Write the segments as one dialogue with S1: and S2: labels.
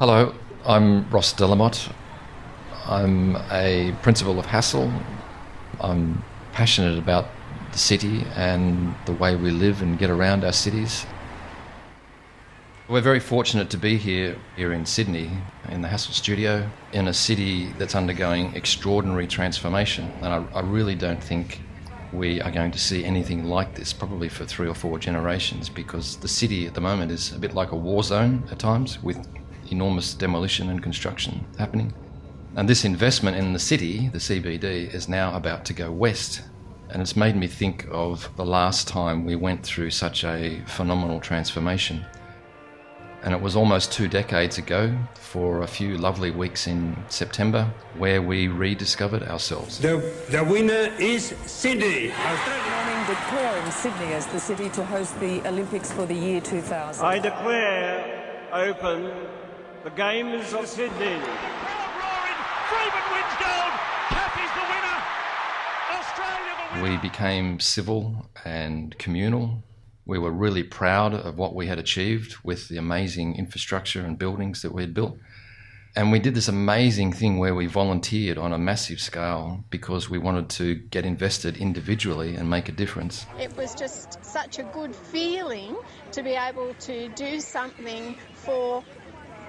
S1: Hello, I'm Ross de la Motte. I'm a principal of Hassell. I'm passionate about the city and the way we live and get around our cities. We're very fortunate to be here here in Sydney in the Hassell studio in a city that's undergoing extraordinary transformation and I, I really don't think we are going to see anything like this probably for three or four generations because the city at the moment is a bit like a war zone at times with enormous demolition and construction happening. And this investment in the city, the CBD, is now about to go west. And it's made me think of the last time we went through such a phenomenal transformation. And it was almost two decades ago for a few lovely weeks in September where we rediscovered ourselves.
S2: The, the winner is Sydney.
S3: morning declaring Sydney as the city to host the Olympics for the year 2000.
S4: I declare open the Games of Sydney.
S1: We became civil and communal. We were really proud of what we had achieved with the amazing infrastructure and buildings that we had built. And we did this amazing thing where we volunteered on a massive scale because we wanted to get invested individually and make a difference.
S5: It was just such a good feeling to be able to do something for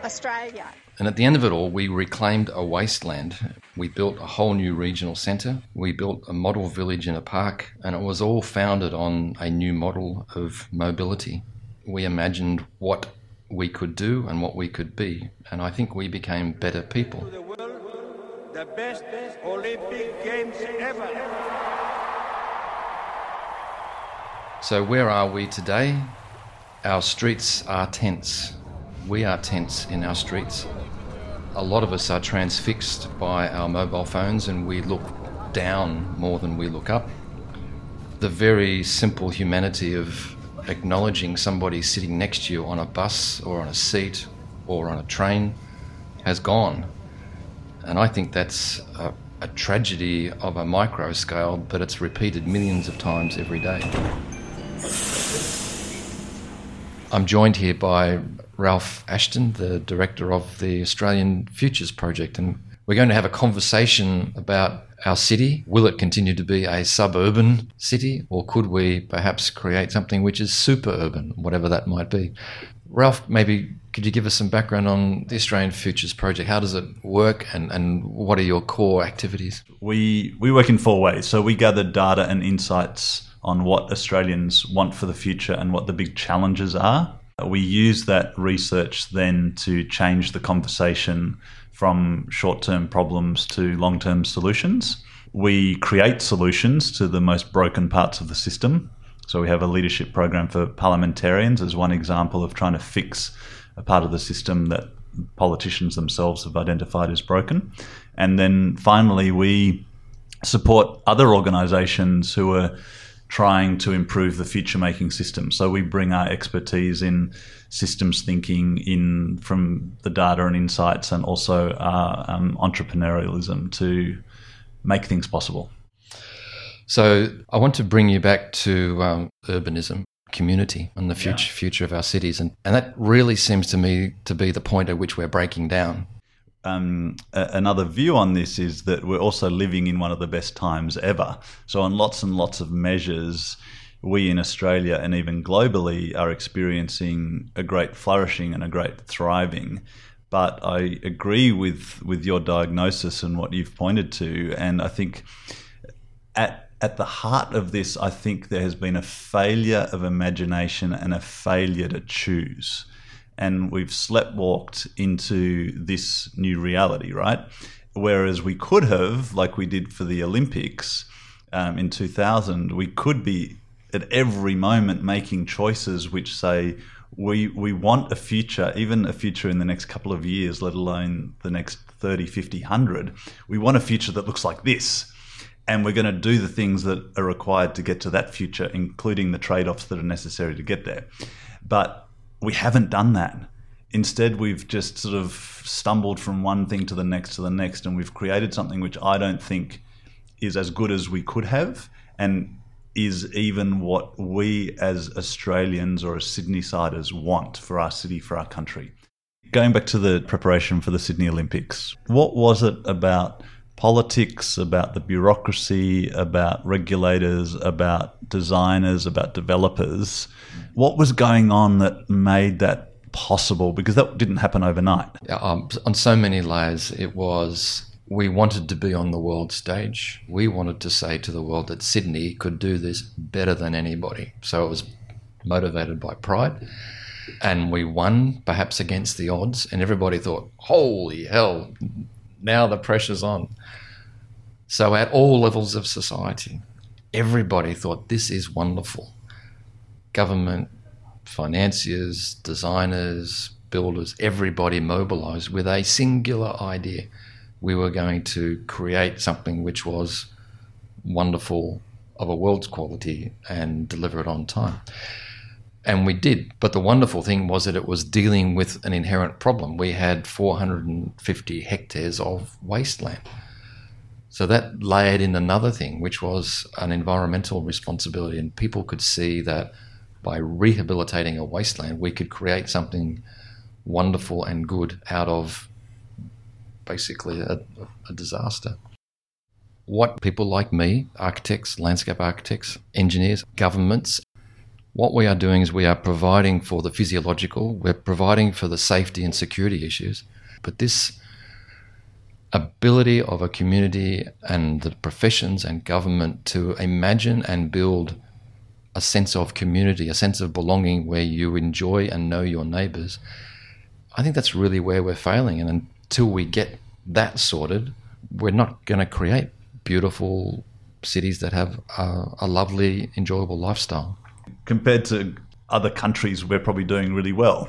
S5: Australia.
S1: And at the end of it all, we reclaimed a wasteland. We built a whole new regional centre. We built a model village in a park, and it was all founded on a new model of mobility. We imagined what we could do and what we could be, and I think we became better people.
S4: The world, the best Olympic Games ever.
S1: So, where are we today? Our streets are tense. We are tense in our streets. A lot of us are transfixed by our mobile phones and we look down more than we look up. The very simple humanity of acknowledging somebody sitting next to you on a bus or on a seat or on a train has gone. And I think that's a, a tragedy of a micro scale, but it's repeated millions of times every day. I'm joined here by Ralph Ashton, the director of the Australian Futures Project, and we're going to have a conversation about our city. Will it continue to be a suburban city, or could we perhaps create something which is super urban, whatever that might be? Ralph, maybe could you give us some background on the Australian Futures Project? How does it work, and, and what are your core activities?
S6: We we work in four ways. So we gather data and insights on what Australians want for the future and what the big challenges are. We use that research then to change the conversation from short term problems to long term solutions. We create solutions to the most broken parts of the system. So we have a leadership program for parliamentarians as one example of trying to fix a part of the system that politicians themselves have identified as broken. And then finally, we support other organizations who are trying to improve the future making system. So we bring our expertise in systems thinking in from the data and insights and also our um, entrepreneurialism to make things possible.
S1: So I want to bring you back to um, urbanism, community, and the future yeah. future of our cities, and and that really seems to me to be the point at which we're breaking down.
S6: Um, a- another view on this is that we're also living in one of the best times ever. So on lots and lots of measures, we in Australia and even globally are experiencing a great flourishing and a great thriving. But I agree with with your diagnosis and what you've pointed to, and I think at at the heart of this, I think there has been a failure of imagination and a failure to choose. And we've sleptwalked into this new reality, right? Whereas we could have, like we did for the Olympics um, in 2000, we could be at every moment making choices which say, we, we want a future, even a future in the next couple of years, let alone the next 30, 50, 100. We want a future that looks like this and we're going to do the things that are required to get to that future, including the trade offs that are necessary to get there. But we haven't done that. Instead, we've just sort of stumbled from one thing to the next to the next, and we've created something which I don't think is as good as we could have, and is even what we as Australians or as Sydney siders want for our city, for our country. Going back to the preparation for the Sydney Olympics, what was it about politics, about the bureaucracy, about regulators, about designers, about developers? What was going on that made that possible? Because that didn't happen overnight.
S1: Um, on so many layers, it was we wanted to be on the world stage. We wanted to say to the world that Sydney could do this better than anybody. So it was motivated by pride. And we won, perhaps against the odds. And everybody thought, holy hell, now the pressure's on. So at all levels of society, everybody thought this is wonderful. Government, financiers, designers, builders, everybody mobilized with a singular idea we were going to create something which was wonderful of a world's quality and deliver it on time. And we did. But the wonderful thing was that it was dealing with an inherent problem. We had 450 hectares of wasteland. So that layered in another thing, which was an environmental responsibility. And people could see that by rehabilitating a wasteland, we could create something wonderful and good out of basically a, a disaster. What people like me, architects, landscape architects, engineers, governments, what we are doing is we are providing for the physiological, we're providing for the safety and security issues, but this ability of a community and the professions and government to imagine and build a sense of community, a sense of belonging where you enjoy and know your neighbors. I think that's really where we're failing. And until we get that sorted, we're not going to create beautiful cities that have a, a lovely, enjoyable lifestyle.
S6: Compared to other countries, we're probably doing really well.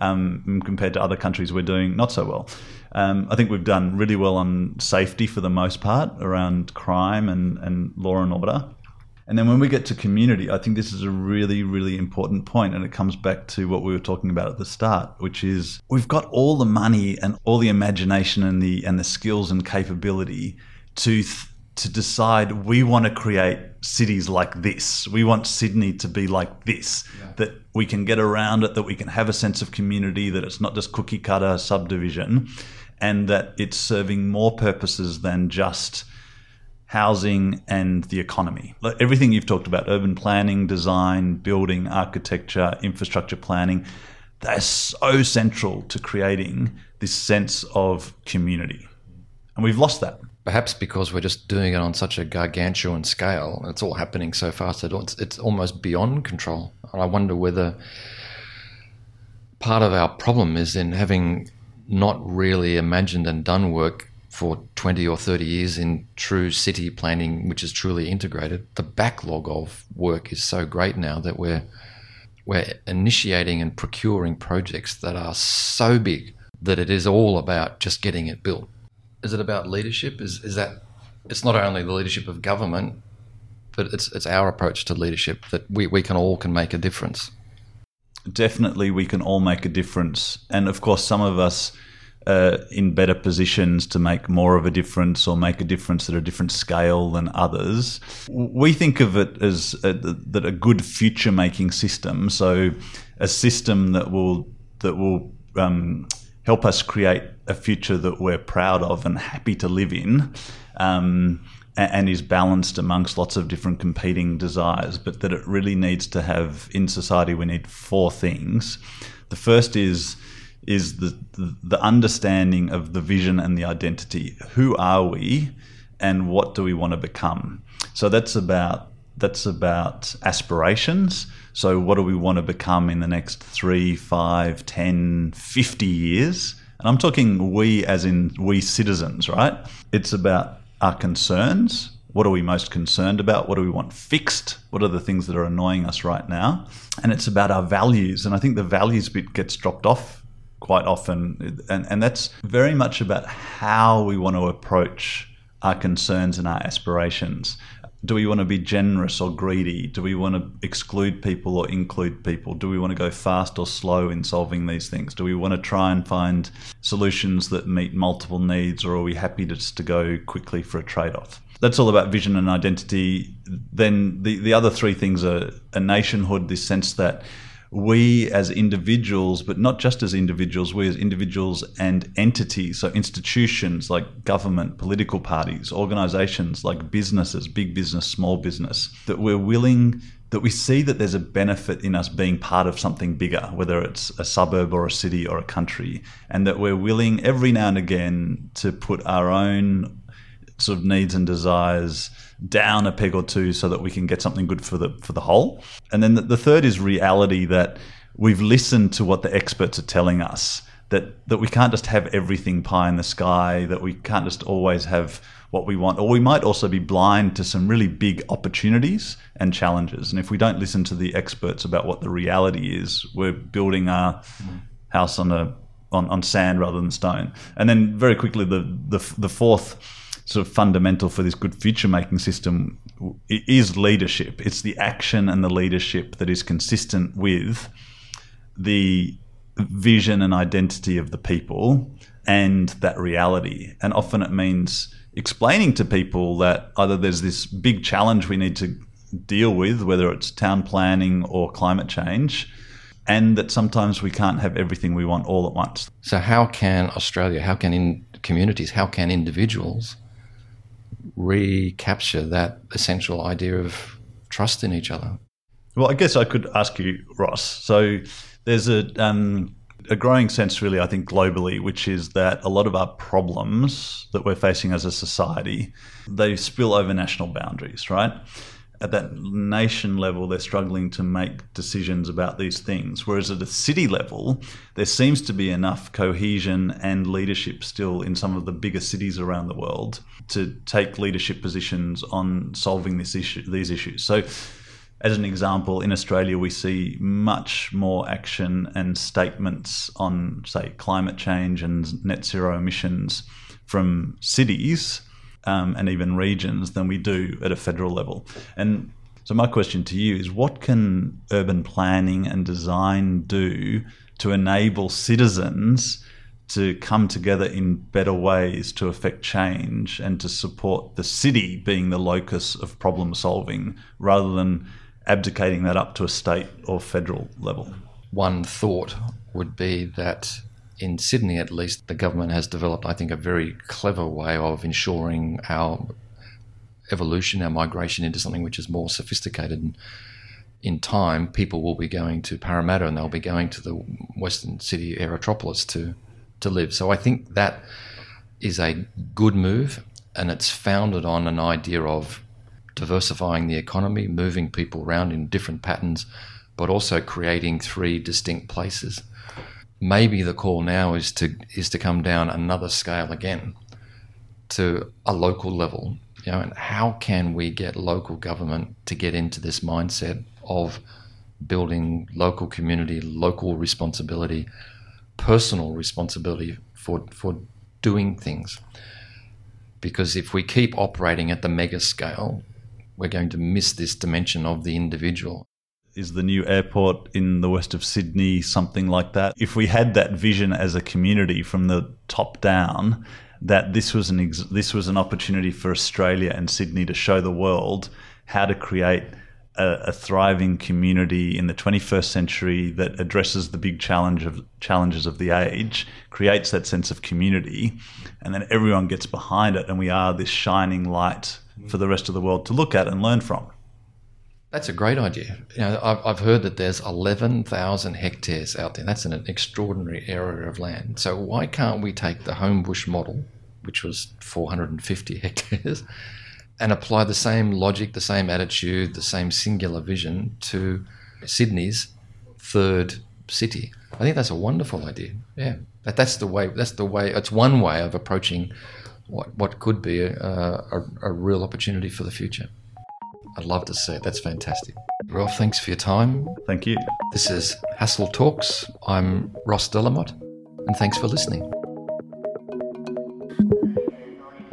S6: Um, compared to other countries, we're doing not so well. Um, I think we've done really well on safety for the most part around crime and, and law and order. And then when we get to community, I think this is a really, really important point, and it comes back to what we were talking about at the start, which is we've got all the money and all the imagination and the and the skills and capability to th- to decide we want to create cities like this. We want Sydney to be like this. Yeah. That we can get around it, that we can have a sense of community, that it's not just cookie cutter subdivision, and that it's serving more purposes than just housing, and the economy. Everything you've talked about urban planning, design, building, architecture, infrastructure planning they're so central to creating this sense of community. And we've lost that.
S1: Perhaps because we're just doing it on such a gargantuan scale. It's all happening so fast that it's, it's almost beyond control. And I wonder whether part of our problem is in having not really imagined and done work for 20 or 30 years in true city planning, which is truly integrated, the backlog of work is so great now that we're we're initiating and procuring projects that are so big that it is all about just getting it built. Is it about leadership? Is is that it's not only the leadership of government, but it's it's our approach to leadership that we, we can all can make a difference.
S6: Definitely we can all make a difference. And of course some of us uh, in better positions to make more of a difference or make a difference at a different scale than others. We think of it as a, that a good future making system, so a system that will that will um, help us create a future that we're proud of and happy to live in. Um, and is balanced amongst lots of different competing desires, but that it really needs to have in society, we need four things. The first is is the, the, the understanding of the vision and the identity. Who are we, and what do we want to become? So that's about that's about aspirations. So what do we want to become in the next three, five, 10, 50 years? And I'm talking we as in we citizens, right? It's about our concerns. What are we most concerned about? What do we want fixed? What are the things that are annoying us right now? And it's about our values. And I think the values bit gets dropped off quite often. And, and that's very much about how we want to approach our concerns and our aspirations. Do we want to be generous or greedy? Do we want to exclude people or include people? Do we want to go fast or slow in solving these things? Do we want to try and find solutions that meet multiple needs, or are we happy just to go quickly for a trade off? That's all about vision and identity. Then the, the other three things are a nationhood, this sense that we as individuals, but not just as individuals, we as individuals and entities, so institutions like government, political parties, organizations like businesses, big business, small business, that we're willing that we see that there's a benefit in us being part of something bigger, whether it's a suburb or a city or a country, and that we're willing every now and again to put our own sort of needs and desires down a peg or two so that we can get something good for the for the whole. And then the, the third is reality that we've listened to what the experts are telling us that that we can't just have everything pie in the sky, that we can't just always have what we want, or we might also be blind to some really big opportunities and challenges. And if we don't listen to the experts about what the reality is, we're building our house on a on, on sand rather than stone. And then very quickly, the the, the fourth sort of fundamental for this good future making system is leadership. It's the action and the leadership that is consistent with the vision and identity of the people and that reality. And often it means explaining to people that either there's this big challenge we need to deal with, whether it's town planning or climate change, and that sometimes we can't have everything we want all at once.
S1: So, how can Australia, how can in communities, how can individuals recapture that essential idea of trust in each other?
S6: Well, I guess I could ask you, Ross. So, there's a um, a growing sense, really, I think, globally, which is that a lot of our problems that we're facing as a society, they spill over national boundaries, right? At that nation level, they're struggling to make decisions about these things. Whereas at a city level, there seems to be enough cohesion and leadership still in some of the bigger cities around the world to take leadership positions on solving this issue, these issues. So as an example, in Australia, we see much more action and statements on, say, climate change and net zero emissions from cities um, and even regions than we do at a federal level. And so, my question to you is what can urban planning and design do to enable citizens? to come together in better ways to affect change and to support the city being the locus of problem solving rather than abdicating that up to a state or federal level.
S1: One thought would be that in Sydney, at least, the government has developed, I think, a very clever way of ensuring our evolution, our migration into something which is more sophisticated. In time, people will be going to Parramatta and they'll be going to the Western City Aerotropolis to, to live. So I think that is a good move and it's founded on an idea of diversifying the economy, moving people around in different patterns, but also creating three distinct places. Maybe the call now is to is to come down another scale again to a local level. You know, and how can we get local government to get into this mindset of building local community, local responsibility, personal responsibility for for doing things? Because if we keep operating at the mega scale, we're going to miss this dimension of the individual.
S6: Is the new airport in the west of Sydney something like that? If we had that vision as a community from the top down, that this was an ex- this was an opportunity for Australia and Sydney to show the world how to create a, a, thriving community in the 21st century that addresses the big challenge of challenges of the age, creates that sense of community, and then everyone gets behind it, and we are this shining light for the rest of the world to look at and learn from.
S1: That's a great idea. You know, I've, I've heard that there's 11,000 hectares out there. That's an extraordinary area of land. So why can't we take the Homebush model, which was 450 hectares, and apply the same logic, the same attitude, the same singular vision to Sydney's third city? I think that's a wonderful idea. Yeah, that, that's the way. That's the way. It's one way of approaching what, what could be a, a, a real opportunity for the future. I'd love to see it. That's fantastic. Ralph, thanks for your time.
S6: Thank you.
S1: This is Hassell Talks. I'm Ross de la Motte, and thanks for listening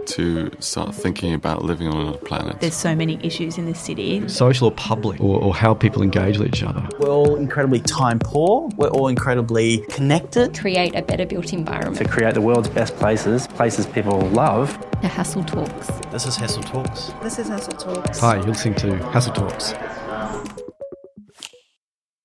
S7: to start thinking about living on another planet.
S8: There's so many issues in this city.
S9: Social or public, or, or, how people engage with each other.
S10: We're all incredibly time poor. We're all incredibly connected.
S11: Create a better built environment.
S12: To create the world's best places, places people love.
S11: The Hassell Talks.
S13: This is Hassell Talks.
S14: This is Hassell Talks.
S9: Hi, you're listening to Hassell Talks.